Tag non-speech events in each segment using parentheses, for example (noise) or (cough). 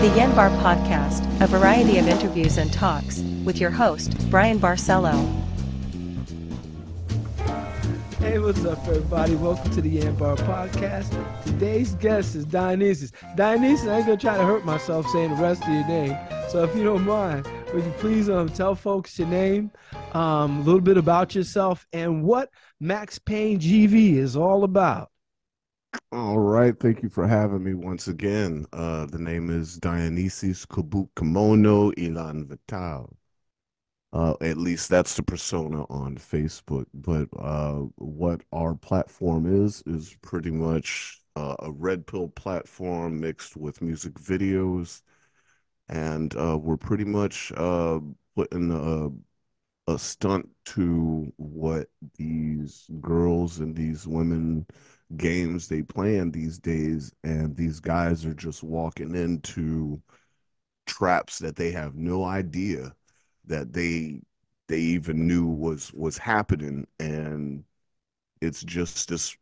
The Yanbar Podcast, a variety of interviews and talks, with your host, Brian Barcelo. Hey, what's up, everybody? Welcome to the Yanbar Podcast. Today's guest is Dionysus. Dionysus, I ain't gonna try to hurt myself saying the rest of your name. So if you don't mind, would you please um tell folks your name, um, a little bit about yourself, and what Max Pain GV is all about? All right, thank you for having me once again. Uh, the name is Dionysus Kabukimono Élan Vital. Uh, at least that's the persona on Facebook. But uh, what our platform is is pretty much uh, a red pill platform mixed with music videos, and uh, we're pretty much uh, putting a, a stunt to what these girls and these women games they playing these days, and these guys are just walking into traps that they have no idea that they they even knew was was happening. And it's just this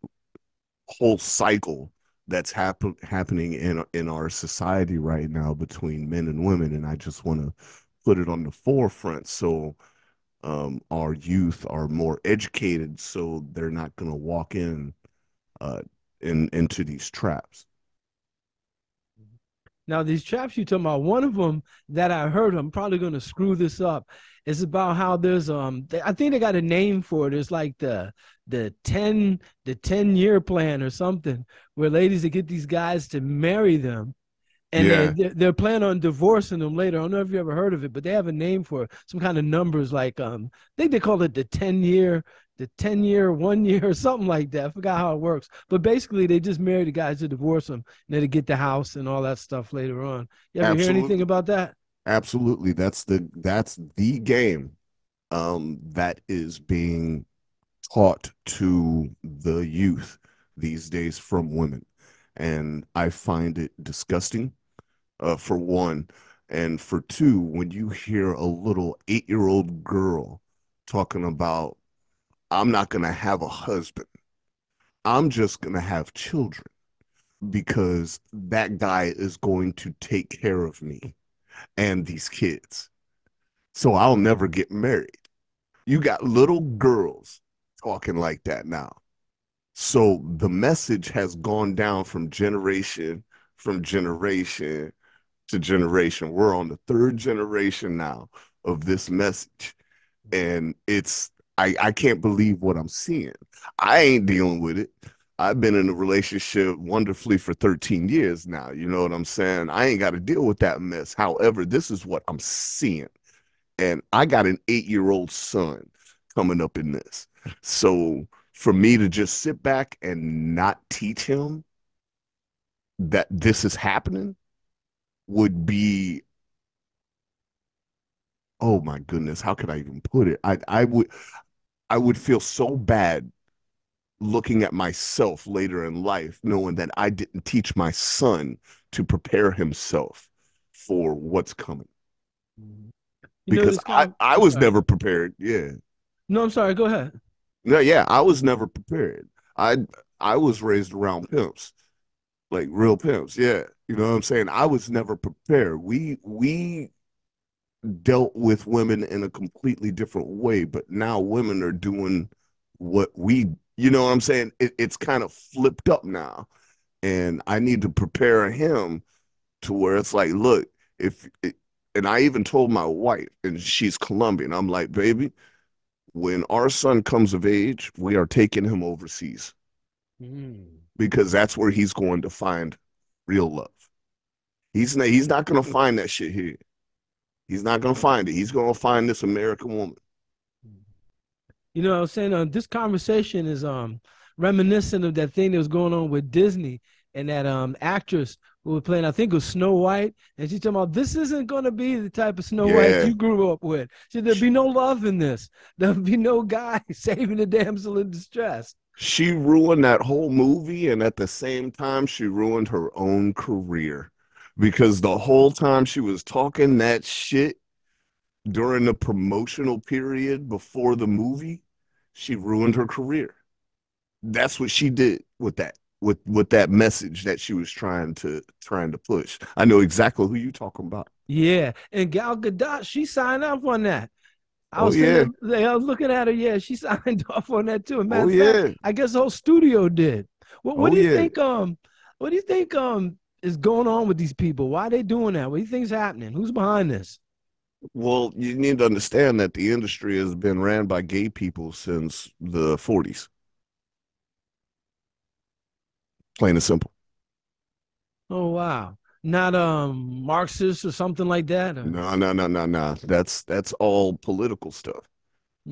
whole cycle that's happen, happening in in our society right now between men and women. And I just want to put it on the forefront so um, our youth are more educated so they're not going to walk in uh, in into these traps Now, these traps you talking about, one of them that I heard, I'm probably going to screw this up. Is about how there's um, they, I think they got a name for it. It's like the the ten the ten year plan or something, where ladies that get these guys to marry them, and Yeah. they're, they're they're planning on divorcing them later. I don't know if you ever heard of it, but they have a name for it. Some kind of numbers like um, I think they call it the ten year the 10 year, one year, or something like that. I forgot how it works. But basically, they just marry the guys to divorce them and then to get the house and all that stuff later on. You ever hear anything about that? Absolutely. That's the that's the game um that is being taught to the youth these days from women. And I find it disgusting, uh, for one. And for two, when you hear a little eight-year-old girl talking about, I'm not gonna have a husband, I'm just gonna have children because that guy is going to take care of me and these kids. So I'll never get married. You got little girls talking like that now. So the message has gone down from generation from generation to generation. We're on the third generation now of this message. And it's I, I can't believe what I'm seeing. I ain't dealing with it. I've been in a relationship wonderfully for 13 years now. You know what I'm saying? I ain't got to deal with that mess. However, this is what I'm seeing. And I got an eight year old son coming up in this. So for me to just sit back and not teach him that this is happening would be, oh my goodness, how could I even put it? I, I would, I would feel so bad looking at myself later in life, knowing that I didn't teach my son to prepare himself for what's coming. You Because I, kind I was sorry. never prepared. Yeah. No, I'm sorry. Go ahead. No, yeah, I was never prepared. I I was raised around pimps, like real pimps. Yeah. You know what I'm saying? I was never prepared. We we dealt with women in a completely different way, but now women are doing what we, you know what I'm saying? It, it's kind of flipped up now. And I need to prepare him to where it's like, look, if it, and I even told my wife, and she's Colombian, I'm like, baby, when our son comes of age, we are taking him overseas Mm. because that's where he's going to find real love. He's not, he's not going (laughs) to find that shit here. He's not going to find it. He's going to find this American woman. You know, what I was saying uh, this conversation is um reminiscent of that thing that was going on with Disney and that um actress who was playing, I think it was Snow White, and she's talking about this isn't going to be the type of Snow Yeah. White you grew up with. She said there'll be no love in this. (laughs) There'll be no guy (laughs) saving the damsel in distress. She ruined that whole movie, and at the same time, she ruined her own career because the whole time she was talking that shit during the promotional period before the movie, she ruined her career. That's what she did with that. with with that message that she was trying to trying to push. I know exactly who you talking about. Yeah, and Gal Gadot, she signed off on that. I Oh, was yeah. thinking- I was looking at her. Yeah, she (laughs) signed off on that too. Matter Oh of fact, yeah. I guess the whole studio did. What, what Oh, do you yeah. think? Um, what do you think? Um, is going on with these people? Why are they doing that? What do you think's happening? Who's behind this? Well, you need to understand that the industry has been ran by gay people since the 40s. Plain and simple. Oh wow, not um Marxist or something like that. or- No, no, no, no, no. That's that's all political stuff.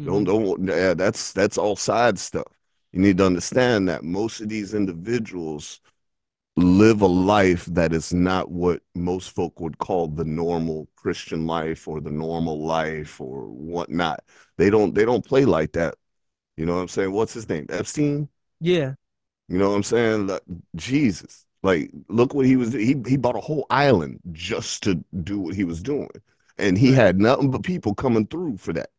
Don't Mhm. don't yeah, that's that's all side stuff. You need to understand that most of these individuals live a life that is not what most folk would call the normal Christian life or the normal life or whatnot. They don't they don't play like that. You know what I'm saying? What's his name? Epstein? Yeah, You know what I'm saying? Like, Jesus. Like, look what he was he he bought a whole island just to do what he was doing. And he had nothing but people coming through for that.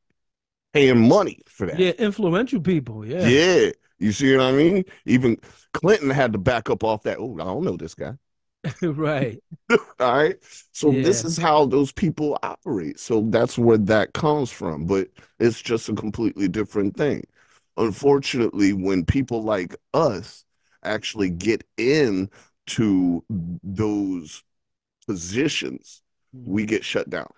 Paying money for that. yeah, influential people. Yeah, Yeah. You see what I mean? Even Clinton had to back up off that. Oh, I don't know this guy. (laughs) right. (laughs) All right. So this is how those people operate. So that's where that comes from. But it's just a completely different thing. Unfortunately, when people like us actually get in to those positions, we get shut down.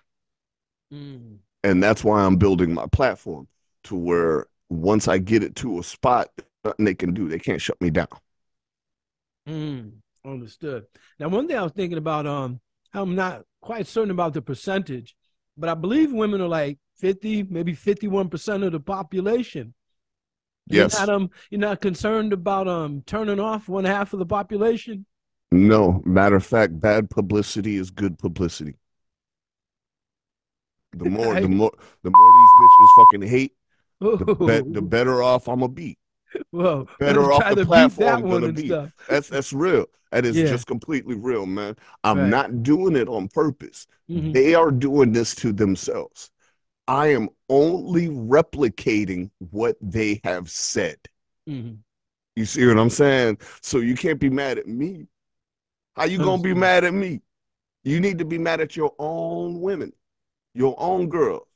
Mm. And that's why I'm building my platform to where once I get it to a spot, nothing they can do. They can't shut me down. Mm, understood. Now, one thing I was thinking about, um, I'm not quite certain about the percentage, but I believe women are like 50, maybe 51% of the population. Yes. You're not, um, you're not concerned about um turning off one half of the population? No, matter of fact, bad publicity is good publicity. The (laughs) more, the more, the more these bitches fucking hate, the, be- the (laughs) better off I'm gonna be. (laughs) whoa. better off the platform that one gonna be. stuff. That's that's real. That is Yeah. just completely real, man. I'm Right. not doing it on purpose. Mhm. They are doing this to themselves. I am only replicating what they have said. Mhm. You see what I'm saying? So you can't be mad at me. How you gonna be mad at me? You need to be mad at your own women, your own girls.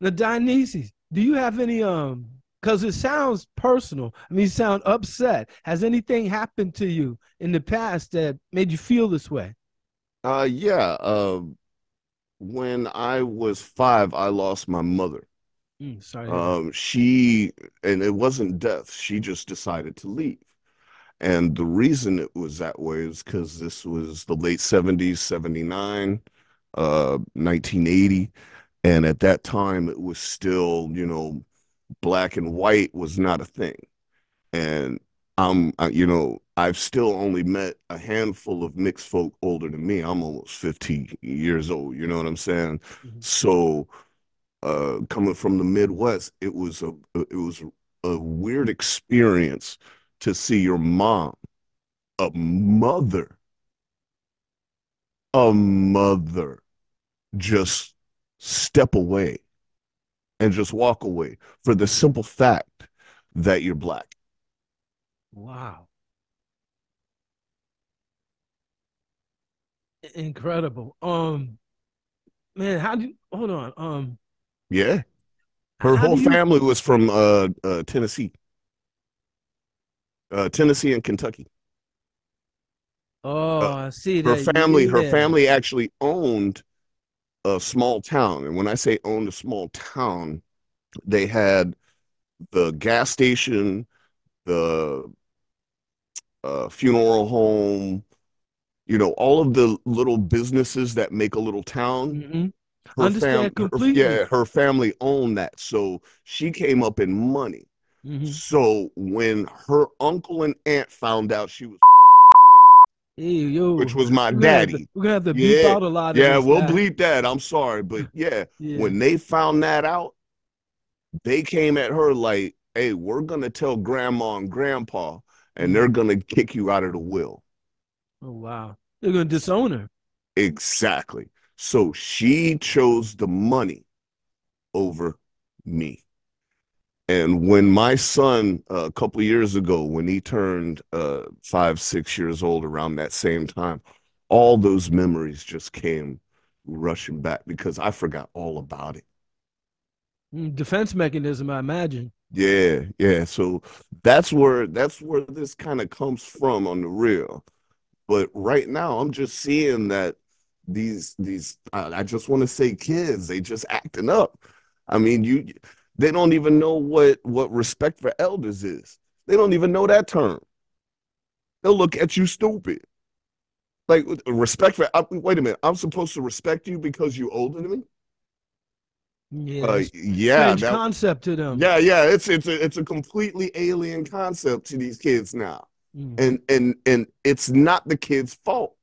Now, Dionysus, do you have any um? Because it sounds personal. I mean, you sound upset. Has anything happened to you in the past that made you feel this way? Uh, yeah. Uh, when I was five, I lost my mother. Mm, sorry. to hear that. Um, she, and it wasn't death. She just decided to leave. And the reason it was that way is because this was the late 70s, 79, uh, 1980. And at that time, it was still, you know, black and white was not a thing. And I'm, I- you know, I've still only met a handful of mixed folk older than me. I'm almost 50 years old. You know what I'm saying? Mhm. So, uh, coming from the Midwest, it was a it was a weird experience to see your mom, a mother, a mother, just step away and just walk away for the simple fact that you're black. Wow. Incredible. Um, man, how do you hold on? Um, Yeah. Her whole you- family was from uh, uh Tennessee. Uh Tennessee and Kentucky. Oh, I see her that. family her family actually owned a small town and when i say owned a small town they had the gas station the uh, funeral home you know all of the little businesses that make a little town Mhm. her Understand her- completely. yeah her family owned that so she came up in money Mhm. so when her uncle and aunt found out she was Hey, yo, which was my we're gonna to- daddy we're gonna have to beep Yeah, out a lot of Yeah, we'll now. bleep that. I'm sorry, but (laughs) yeah, Yeah. when they found that out, they came at her like, "Hey, we're gonna tell grandma and grandpa, and they're gonna kick you out of the will." Oh wow, they're gonna disown her. Exactly. So she chose the money over me. And when my son, uh, a couple years ago, when he turned uh, five, six years old, around that same time, all those memories just came rushing back because I forgot all about it. Mm, defense mechanism, I imagine. Yeah, yeah. So that's where that's where this kind of comes from on the real. But right now, I'm just seeing that these these I, I just want to say kids, they just acting up. I mean, you they don't even know what what respect for elders is. They don't even know that term. They'll look at you stupid. Like respect for I, wait a minute, I'm supposed to respect you because you're older than me? Yeah, Uh, yeah, that, concept to them. yeah, yeah. It's it's a it's a completely alien concept to these kids now. Mm. And and and it's not the kids' fault.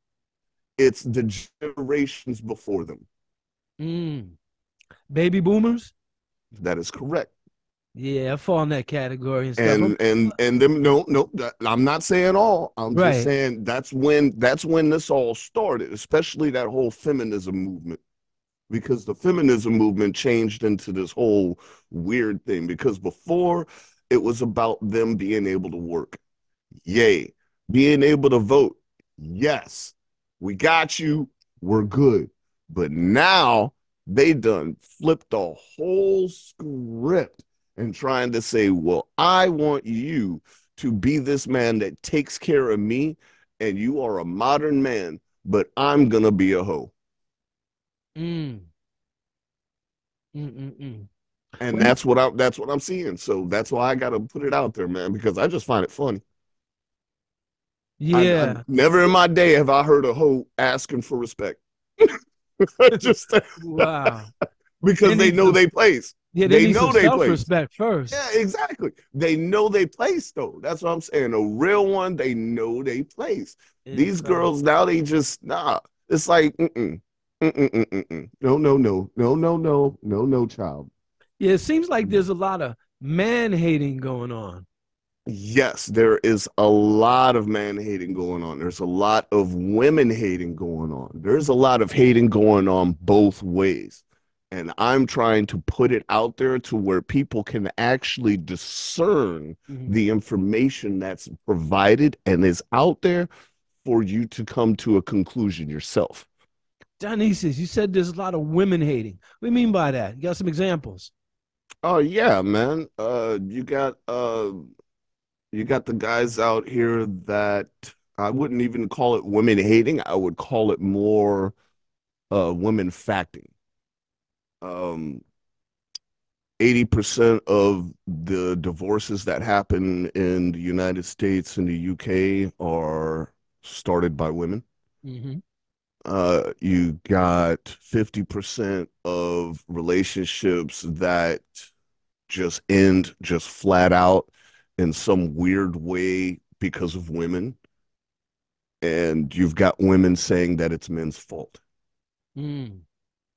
It's the generations before them. Mm. Baby boomers. That is correct. Yeah, I fall in that category and stuff. And and and them no no I'm not saying all. I'm Right. just saying that's when that's when this all started, especially that whole feminism movement. Because the feminism movement changed into this whole weird thing. Because before it was about them being able to work. Yay. Being able to vote. Yes. We got you. We're good. But now they done flipped the whole script and trying to say, well, I want you to be this man that takes care of me, and you are a modern man, but I'm gonna be a hoe. Mm. Mm, mm, mm. And that's what I'm that's what I'm seeing. So that's why I gotta put it out there, man, because I just find it funny. I- I- Yeah. never in my day have I heard a hoe asking for respect. (laughs) (laughs) just Wow. (laughs) because They they know they place. Yeah, they, They need know some they self place. respect first. Yeah, exactly. They know they place though. That's what I'm saying. A real one, they know they place. These It's, uh, girls now they just nah. It's like mm-mm, mm-mm, mm-mm, mm-mm. no, no, no, no, no, no, no, no, child. Yeah, it seems like there's a lot of man hating going on. Yes, there is a lot of man hating going on. There's a lot of women hating going on. There's a lot of hating going on both ways. And I'm trying to put it out there to where people can actually discern Mhm. the information that's provided and is out there for you to come to a conclusion yourself. Dionysus, you said there's a lot of women hating. What do you mean by that? You got some examples? Oh yeah, man. Uh you got uh you got the guys out here that I wouldn't even call it women hating. I would call it more uh women facting. Um 80% of the divorces that happen in the United States and the UK are started by women. Mm-hmm. uh, you got 50% of relationships that just end just flat out in some weird way because of women. And you've got women saying that it's men's fault. Mm.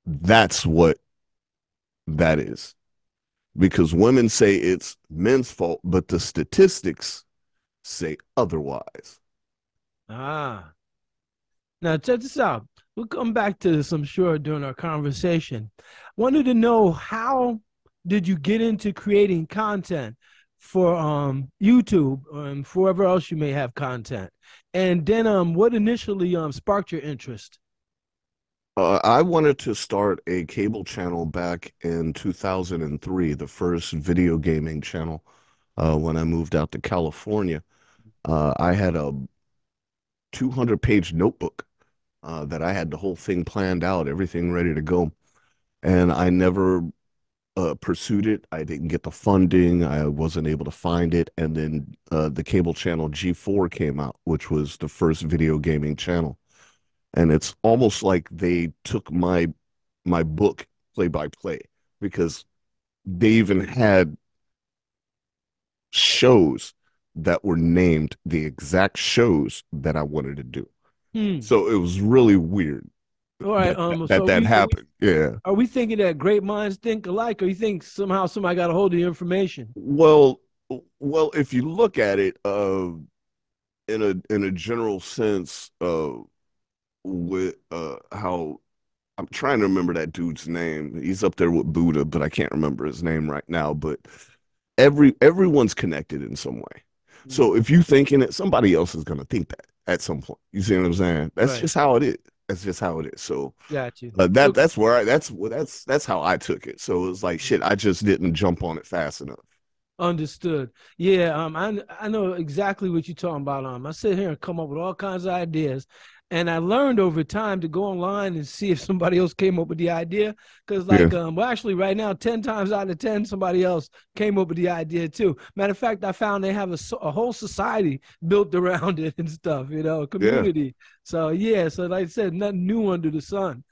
That's what that is. Because women say it's men's fault, but the statistics say otherwise. Ah. Now check this out. We'll come back to this, I'm sure, during our conversation. Wanted to know how did you get into creating content for um YouTube and wherever else you may have content? And then um what initially um sparked your interest? Uh, I wanted to start a cable channel back in 2003, the first video gaming channel, uh, when I moved out to California. Uh, I had a 200 page notebook uh, that I had the whole thing planned out, everything ready to go. And I never uh, pursued it. I didn't get the funding. I wasn't able to find it. And then uh, the cable channel G4 came out, which was the first video gaming channel. And it's almost like they took my my book play by play because they even had shows that were named the exact shows that I wanted to do. Hmm. So it was really weird All right, that um that, so that we- happened. Yeah. Are we thinking that great minds think alike, or you think somehow somebody got a hold of the information? Well, well, if you look at it, uh, in a in a general sense, uh, with uh how I'm trying to remember that dude's name. He's up there with Buddha, but I can't remember his name right now. But every everyone's connected in some way. So if you're thinking it, somebody else is gonna think that at some point. You see what I'm saying? That's Right. just how it is. That's just how it is. So got you. uh, that that's where I that's well, that's that's how I took it. So it was like shit. I just didn't jump on it fast enough. Understood. Yeah, um, I I know exactly what you're talking about. Um, I sit here and come up with all kinds of ideas, and I learned over time to go online and see if somebody else came up with the idea. Because like, um, well, actually, right now, ten times out of ten, somebody else came up with the idea too. Matter of fact, I found they have a, a whole society (laughs) built around it and stuff. You know, a community. So yeah, so like I said, nothing new under the sun.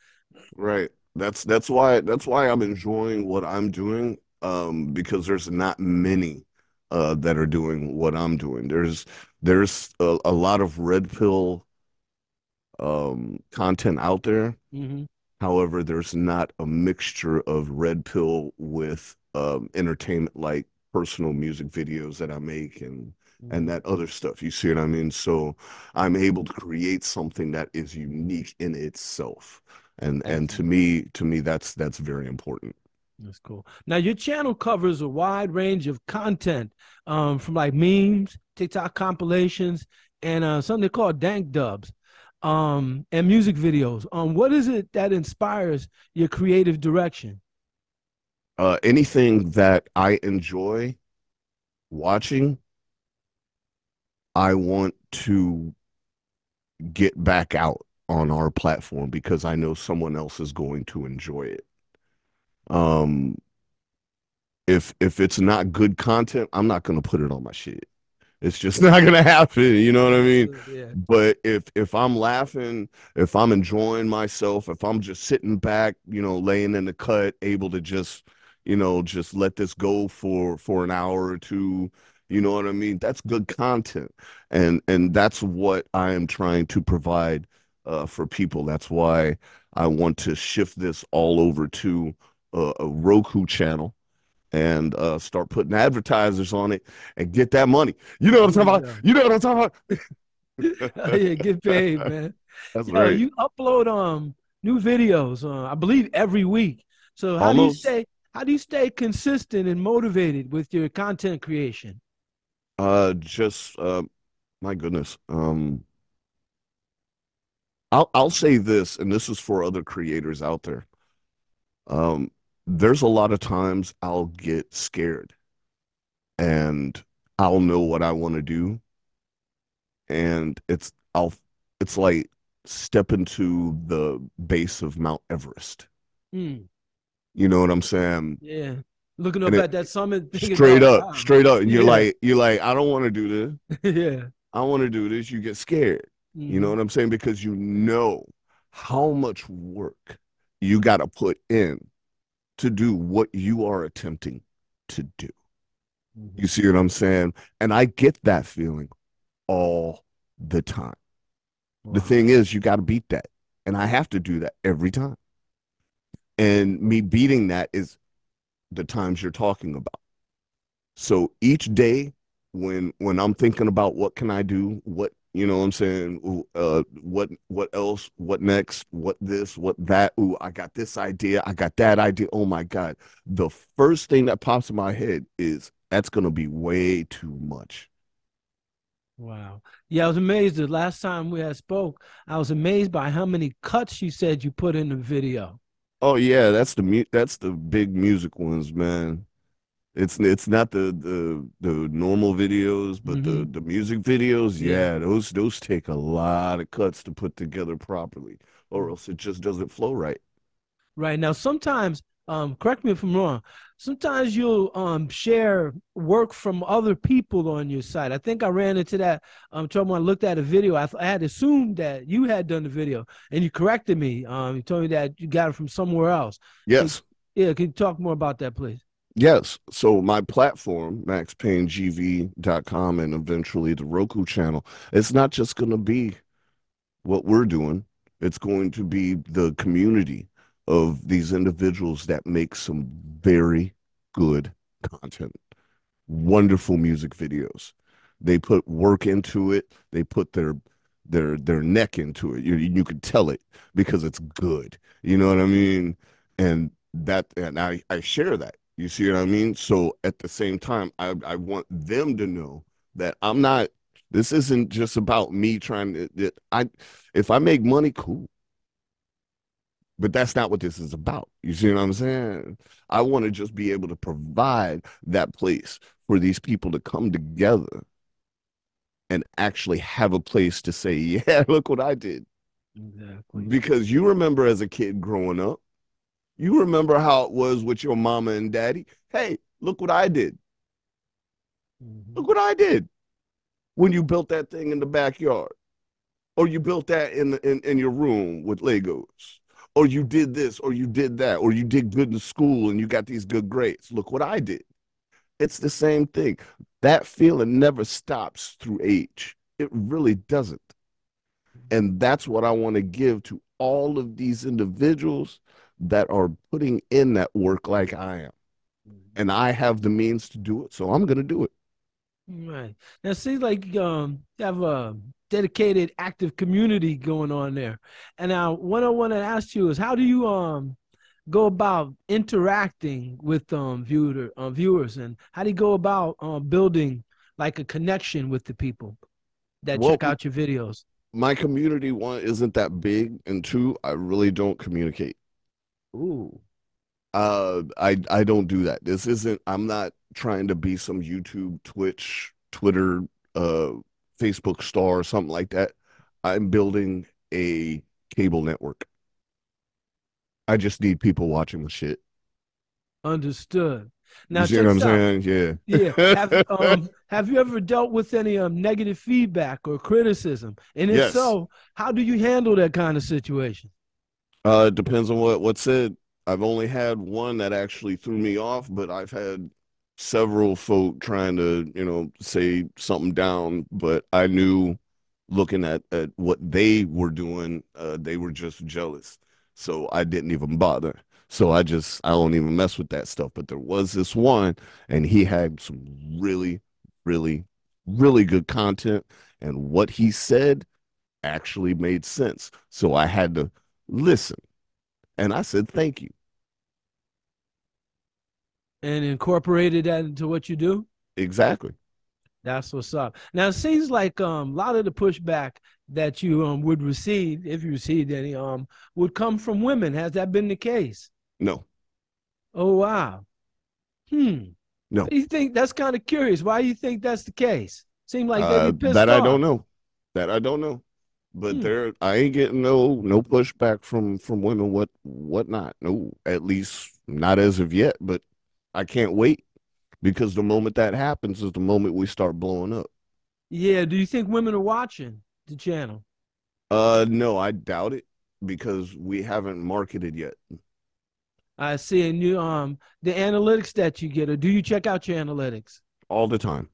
Right. That's that's why that's why I'm enjoying what I'm doing. Um, because there's not many uh that are doing what I'm doing. There's there's a, a lot of red pill um content out there. hmm However, there's not a mixture of red pill with um entertainment like personal music videos that I make and and that other stuff. You see what I mean? So I'm able to create something that is unique in itself. And and to me, to me, that's that's very important. That's cool. Now your channel covers a wide range of content, um, from like memes, TikTok compilations, and uh, something they call dank dubs, um, and music videos. Um, what is it that inspires your creative direction? Uh, anything that I enjoy watching, I want to get back out on our platform because I know someone else is going to enjoy it. Um, if if it's not good content, I'm not gonna put it on my shit. It's just (laughs) not gonna happen. You know what I mean? Yeah. But if if I'm laughing, if I'm enjoying myself, if I'm just sitting back, you know, laying in the cut, able to just, you know, just let this go for for an hour or two, you know what I mean? That's good content. And and that's what I am trying to provide uh, for people. That's why I want to shift this all over to a, a Roku channel and uh, start putting advertisers on it and get that money. You know what I'm talking Yeah. about? You know what I'm talking about? (laughs) yeah, get paid, man. (laughs) That's Yo, right. you upload um new videos, uh, I believe every week. So how do you stay how do you stay consistent and motivated with your content creation? Uh, just uh, my goodness. Um, I'll I'll say this, and this is for other creators out there. Um, there's a lot of times I'll get scared, and I'll know what I want to do, and it's I'll it's like step into the base of Mount Everest. Hmm. You know what I'm saying? Yeah. Looking up And it- at that summit. Straight up, wow. straight up. And you're Yeah. like, you're like, I don't want to do this. (laughs) yeah. I want to do this. You get scared. You know Mhm. what I'm saying? Because you know how much work you got to put in to do what you are attempting to do. Mhm. You see what I'm saying? And I get that feeling all the time. The thing is, you got to beat that. And I have to do that every time. And me beating that is the times you're talking about. So each day when when I'm thinking about what can I do, what you know what I'm saying, uh what what else, what next, what this, what that, ooh, I got this idea, I got that idea. Oh my God. The first thing that pops in my head is that's gonna be way too much. Wow. Yeah, I was amazed the last time we had spoke. I was amazed by how many cuts you said you put in the video. Oh yeah, that's the mu- that's the big music ones, man. It's it's not the the the normal videos, but the the music videos, Yeah. yeah, those those take a lot of cuts to put together properly, or else it just doesn't flow right. Right now, sometimes, um, correct me if I'm wrong. Sometimes you'll um share work from other people on your site. I think I ran into that um trouble when I looked at a video. I, th- I had assumed that you had done the video, and you corrected me. Um, you told me that you got it from somewhere else. Yes, Yeah, can you talk more about that, please? Yes. So my platform, maxpaingv.com, and eventually the Roku channel, it's not just gonna be what we're doing. It's going to be the community of these individuals that make some very good content, wonderful music videos. They put work into it. They put their their their neck into it. You you can tell it because it's good. You know what I mean? And that and I I share that. You see what I mean? So at the same time, I, I want them to know that I'm not this isn't just about me trying to I if I make money, cool. But that's not what this is about. You see what I'm saying? I want to just be able to provide that place for these people to come together and actually have a place to say, (laughs) yeah, look what I did. Exactly. Because you remember as a kid growing up, you remember how it was with your mama and daddy. Hey, look what I did. Mhm. Look what I did when you built that thing in the backyard. Or you built that in, the, in, in your room with Legos. Or you did this, or you did that, or you did good in school and you got these good grades. Look what I did. It's the same thing. That feeling never stops through age. It really doesn't. And that's what I want to give to all of these individuals that are putting in that work like I am. And I have the means to do it. So I'm going to do it. Right. Now, it seems like um, you have a dedicated, active community going on there. And now, what I want to ask you is, how do you um go about interacting with um viewer uh, viewers, and how do you go about um building like a connection with the people that Well, check out your videos? My community, one, isn't that big. And two, I really don't communicate. Ooh. Uh, I I don't do that. This isn't. I'm not trying to be some YouTube, Twitch, Twitter, uh, Facebook star or something like that. I'm building a cable network. I just need people watching the shit. Understood. Now, you see what I'm out. saying? Yeah. Yeah. Have, (laughs) um, have you ever dealt with any um, negative feedback or criticism? And if Yes. so, how do you handle that kind of situation? Uh, it depends on what what's said. I've only had one that actually threw me off, but I've had several folk trying to, you know, say something down. But I knew, looking at at what they were doing, uh, they were just jealous. So I didn't even bother. So I just I don't even mess with that stuff. But there was this one, and he had some really, really, really good content, and what he said actually made sense. So I had to listen. And I said, thank you. And incorporated that into what you do? Exactly. That's what's up. Now it seems like um, a lot of the pushback that you um, would receive, if you received any, um, would come from women. Has that been the case? No, Oh wow. Hmm. No. Do you think that's kind of curious? Why do you think that's the case? Seem like uh, they be pissed that I don't know. That I don't know. But Hmm. there, I ain't getting no no pushback from from women. What whatnot? No, at least not as of yet. But I can't wait because the moment that happens is the moment we start blowing up. Yeah. Do you think women are watching the channel? Uh, no, I doubt it because we haven't marketed yet. I see. And you um the analytics that you get, or do you check out your analytics? All the time.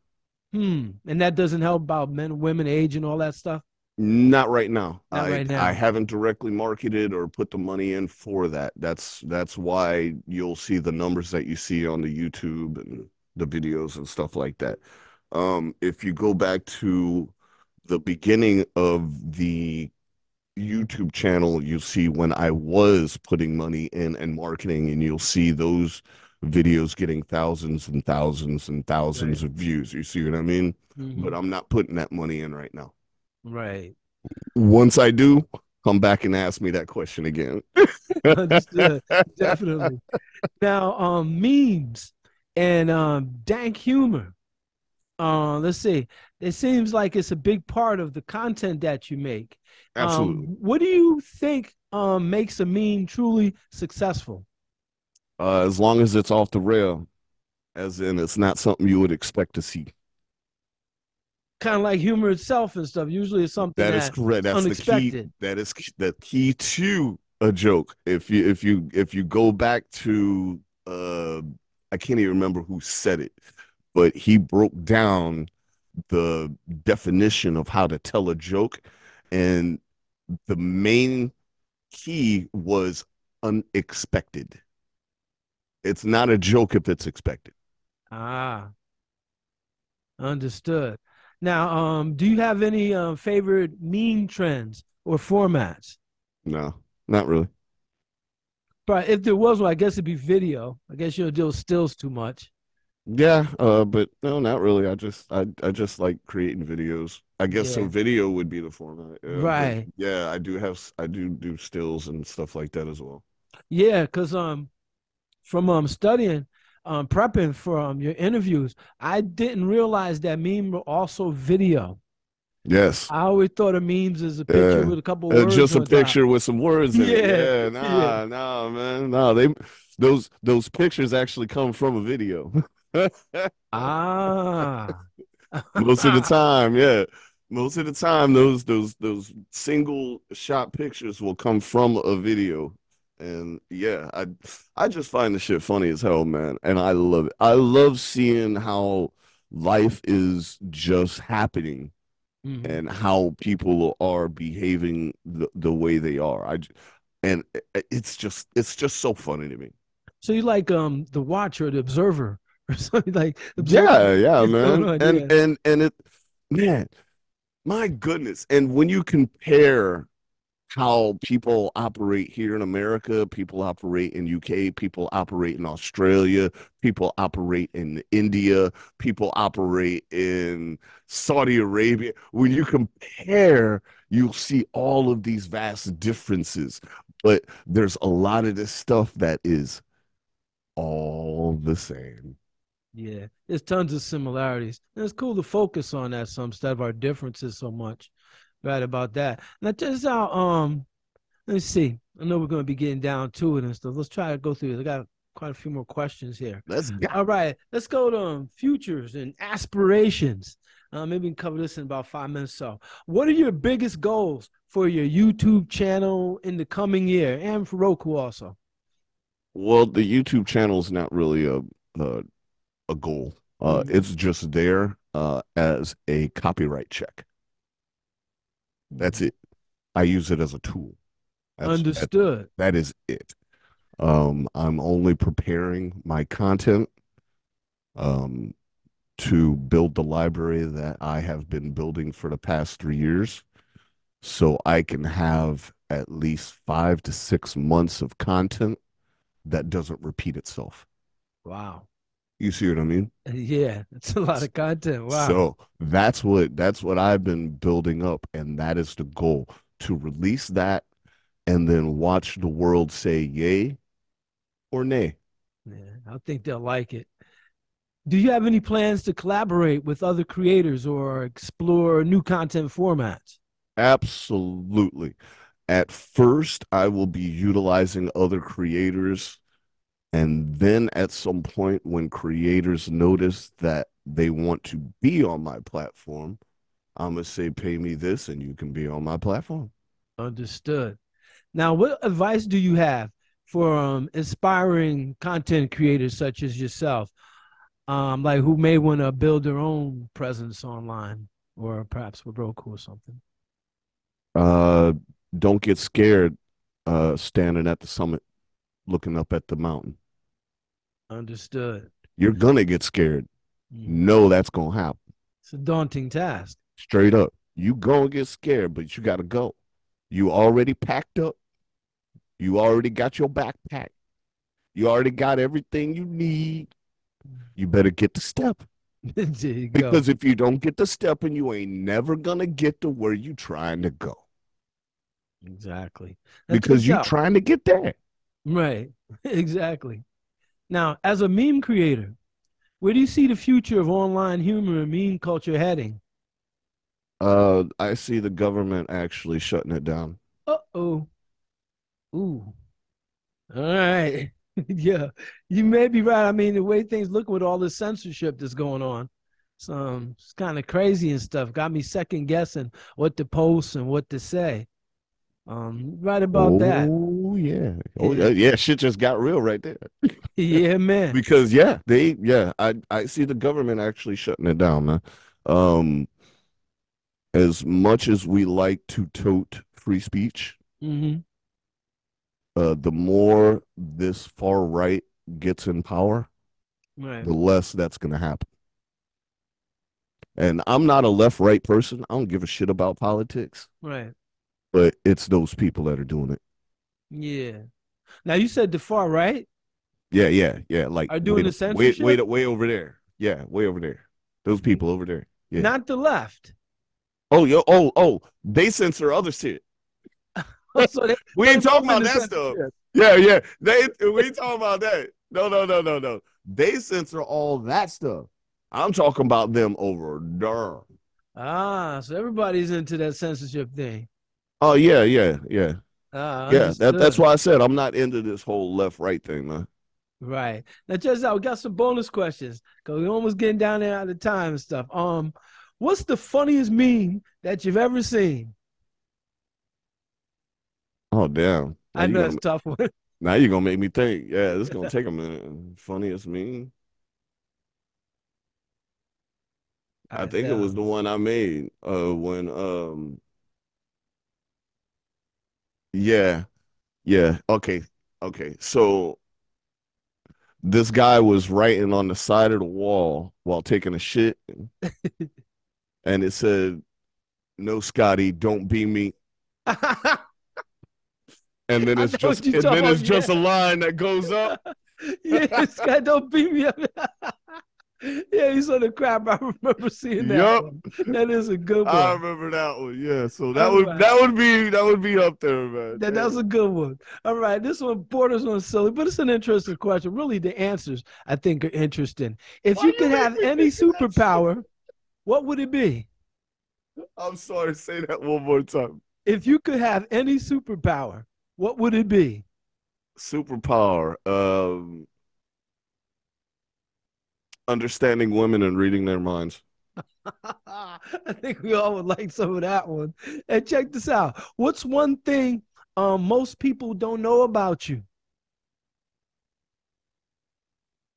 Hmm. And that doesn't help about men, women, age, and all that stuff. Not right now. Not I right now. I haven't directly marketed or put the money in for that. That's that's why you'll see the numbers that you see on the YouTube and the videos and stuff like that. Um, if you go back to the beginning of the YouTube channel, you see when I was putting money in and marketing, and you'll see those videos getting thousands and thousands and thousands Right. of views. You see what I mean? Mhm. But I'm not putting that money in right now. Right. Once I do, come back and ask me that question again. (laughs) Understood. Definitely. Now, um, memes and um, dank humor. Uh, let's see. It seems like it's a big part of the content that you make. Um, Absolutely. what do you think um, makes a meme truly successful? Uh, as long as it's off the rail, as in it's not something you would expect to see. Kind of like humor itself and stuff. Usually, it's something That is that correct. That's the key. unexpected. That is the key to a joke. If you if you if you go back to uh I can't even remember who said it, but he broke down the definition of how to tell a joke and the main key was unexpected. It's not a joke if it's expected. Ah, understood. Now, um, do you have any uh, favorite meme trends or formats? No, not really. But if there was one, I guess it'd be video. I guess you don't deal with stills too much. Yeah, uh, but no, not really. I just I I just like creating videos. I guess so video would be the format. Yeah, but Right. yeah, I do have I do do stills and stuff like that as well. Yeah, because um, from um studying, um, prepping for um your interviews, I didn't realize that meme were also video. Yes. I always thought of memes as a picture Yeah. with a couple Uh, words just a top. picture with some words in it. Yeah, Yeah, (laughs) nah, yeah. nah, man. Nah, they those those pictures actually come from a video. (laughs) Ah. Most of the (laughs) time, yeah. Most of the time those those those single shot pictures will come from a video. And yeah, I I just find the shit funny as hell, man. And I love it. I love seeing how life is just happening Mhm. and how people are behaving the, the way they are. I and it's just it's just so funny to me. So you like um the watcher, the observer (laughs) or something like Yeah, observer? yeah, (laughs) going man. And Yeah. and and it man, my goodness. And when you compare how people operate here in America, people operate in UK, people operate in Australia, people operate in India, people operate in Saudi Arabia. When you compare, you'll see all of these vast differences. But there's a lot of this stuff that is all the same. Yeah, there's tons of similarities. And it's cool to focus on that some instead of our differences so much. Right about that. Now just out um let's see. I know we're gonna be getting down to it and stuff. Let's try to go through it. I got quite a few more questions here. Let's go. All right, let's go to um, futures and aspirations. Uh, maybe we can cover this in about five minutes. So, what are your biggest goals for your YouTube channel in the coming year, and for Roku also? Well, the YouTube channel is not really a a, a goal. Uh, Mhm. it's just there uh, as a copyright check. That's it. I use it as a tool. That's, that, Understood. that is it. Um, I'm only preparing my content um, to build the library that I have been building for the past three years, so I can have at least five to six months of content that doesn't repeat itself. Wow. You see what I mean? Yeah, that's a lot of content. Wow. So that's what that's what I've been building up, and that is the goal to release that and then watch the world say yay or nay. yeah, I think they'll like it. Do you have any plans to collaborate with other creators or explore new content formats? Absolutely. At first, I will be utilizing other creators. And then at some point, when creators notice that they want to be on my platform, I'm going to say, pay me this and you can be on my platform. Understood. Now, what advice do you have for um, inspiring content creators such as yourself, um, like who may want to build their own presence online, or perhaps with Roku or something? Uh, don't get scared uh, standing at the summit looking up at the mountain. Understood. You're to get scared. Mm. Know that's to happen. It's a daunting task. Straight up. You going to get scared, but you got to go. You already packed up. You already got your backpack. You already got everything you need. You better get the step. (laughs) you go. Because if you don't get the step and you ain't never to get to where you trying to go. exactly. That's Because you up. trying to get there. Right. (laughs) exactly. Now, as a meme creator, where do you see the future of online humor and meme culture heading? Uh, I see the government actually shutting it down. Uh oh. Ooh. All right. (laughs) yeah, you may be right. I mean, the way things look with all the censorship that's going on, it's, um, it's kind of crazy and stuff. Got me second guessing what to post and what to say. Um, right about that. Yeah. Oh Yeah. yeah. Shit just got real right there. (laughs) Yeah, man. Because yeah, they yeah, I I see the government actually shutting it down, man. Um, as much as we like to tote free speech, hmm uh, the more this far right gets in power, Right. the less that's gonna happen. And I'm not a left right person. I don't give a shit about politics, Right. but it's those people that are doing it. Yeah. Now you said the far right. Yeah, yeah, yeah. Like Are doing way, the way, way, censorship? way over there. Yeah, way over there. Those people over there. Yeah. Not the left. oh, yo, oh, oh. They censor other shit. (laughs) So they- (laughs) We ain't talking about that stuff. censorship. Yeah, yeah. They we ain't talking about that. No, no, no, no, no. They censor all that stuff. I'm talking about them over there. Ah, so everybody's into that censorship thing. Oh yeah, yeah, yeah, Ah, yeah. That, that's why I said I'm not into this whole left right thing, man. Right. Now, just out, we got some bonus questions because we're almost getting down there out of time and stuff. Um, what's the funniest meme that you've ever seen? Oh damn. Now I know gonna- it's a tough one. (laughs) Now you're gonna make me think. Yeah, this is gonna (laughs) take a minute. Funniest meme. I think it was the one I made uh when um yeah. Yeah. Okay. Okay. So this guy was writing on the side of the wall while taking a shit. (laughs) And it said no Scotty don't be me. (laughs) And then it's just and then it's about, just a line that goes up. (laughs) Yeah, guy don't beat me up. Yeah, he's on the crap. (laughs) I remember seeing that. Yup. one. That is a good one. I remember that one yeah so that All would right. that would be that would be up there man That, that was a good one. All right, this one borders on silly, but it's an interesting question. Really, the answers I think are interesting. If Why you you could make have any think of superpower, what would it be? I'm sorry say that one more time If you could have any superpower, what would it be? superpower um understanding women and reading their minds (laughs) I think we all would like some of that one. And check this out. What's one thing um, most people don't know about you?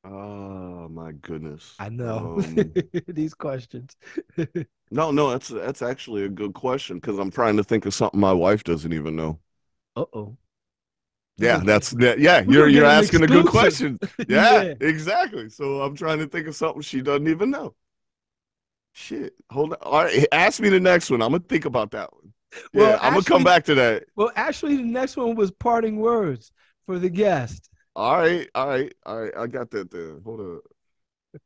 oh my goodness I know Um, (laughs) these questions. (laughs) no no that's that's actually a good question because i'm trying to think of something my wife doesn't even know Uh oh. Yeah that's that yeah you're you're asking a good question (laughs) yeah, exactly so i'm trying to think of something she doesn't even know shit hold on all right ask me the next one i'm gonna think about that one yeah Well, i'm gonna come back to that Well, actually, the next one was parting words for the guest. All right, all right, all right. I got that there. Hold up.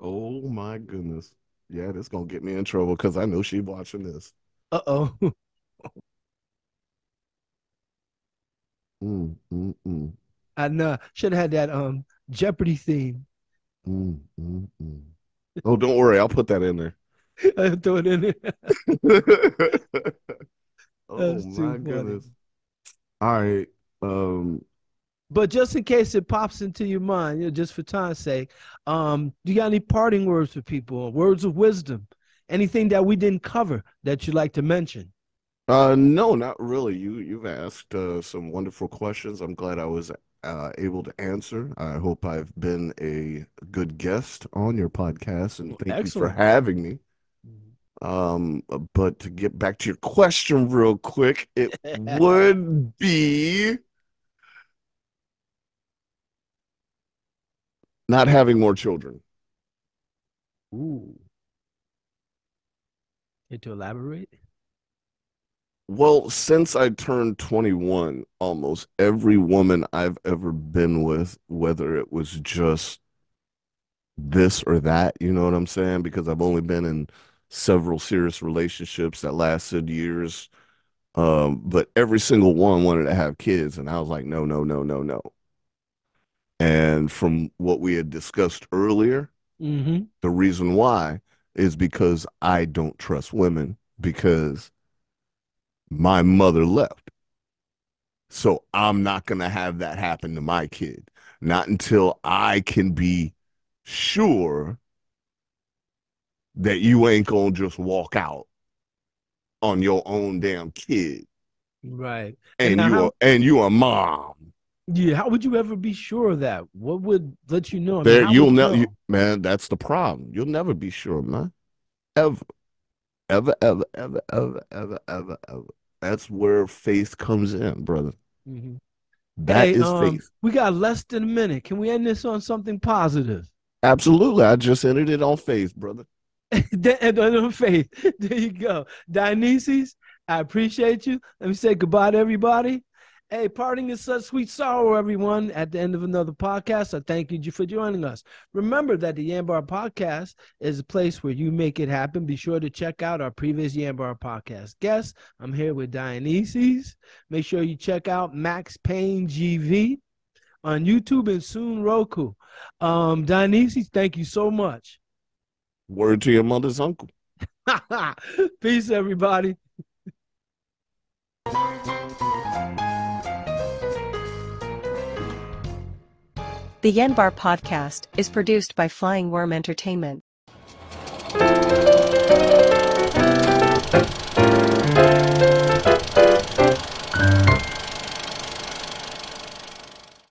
Oh my goodness. Yeah, this gonna get me in trouble because I know she watching this. Uh oh. (laughs) Mm, mm, mm, I know. Should have had that um Jeopardy theme. mm, mm, mm. Oh, don't worry, I'll put that in there. (laughs) I'll throw it in there. (laughs) oh my funny. goodness. All right. Um, But just in case it pops into your mind, you know, just for time's sake, um, do you got any parting words for people words of wisdom? Anything that we didn't cover that you'd like to mention? Uh, no, not really. You you've asked uh, some wonderful questions. I'm glad I was uh, able to answer. I hope I've been a good guest on your podcast, and thank you for having me. Um, but to get back to your question real quick, it (laughs) would be not having more children. Ooh. Care to elaborate? Well, since I turned 21, almost every woman I've ever been with, whether it was just this or that, you know what I'm saying? Because I've only been in several serious relationships that lasted years. Um, but every single one wanted to have kids, and I was like, no, no, no, no, no. And from what we had discussed earlier, Mm-hmm. the reason why is because I don't trust women because my mother left. So I'm not going to have that happen to my kid. Not until I can be sure that you ain't going to just walk out on your own damn kid Right. and now you how- are and you a mom. Yeah. How would you ever be sure of that? What would let you know? I mean, There how you'll never you, man, that's the problem. You'll never be sure, man. Ever. Ever, ever, ever, ever, ever, ever, ever. That's where faith comes in, brother. Mhm. That Hey, is um, faith. we got less than a minute. Can we end this on something positive? Absolutely. I just ended it on faith, brother. (laughs) And on faith. (laughs) There you go. Dionysus, I appreciate you. Let me say goodbye to everybody. Hey, parting is such sweet sorrow, everyone. At the end of another podcast, I thank you for joining us. Remember that the YanBar podcast is a place where you make it happen. Be sure to check out our previous YanBar podcast guests. I'm here with Dionysus. Make sure you check out Max Pain GV on YouTube and soon Roku. Um, Dionysus, thank you so much. Word to your mother's uncle. (laughs) Peace, everybody. (laughs) The YanBar podcast is produced by Flying Worm Entertainment.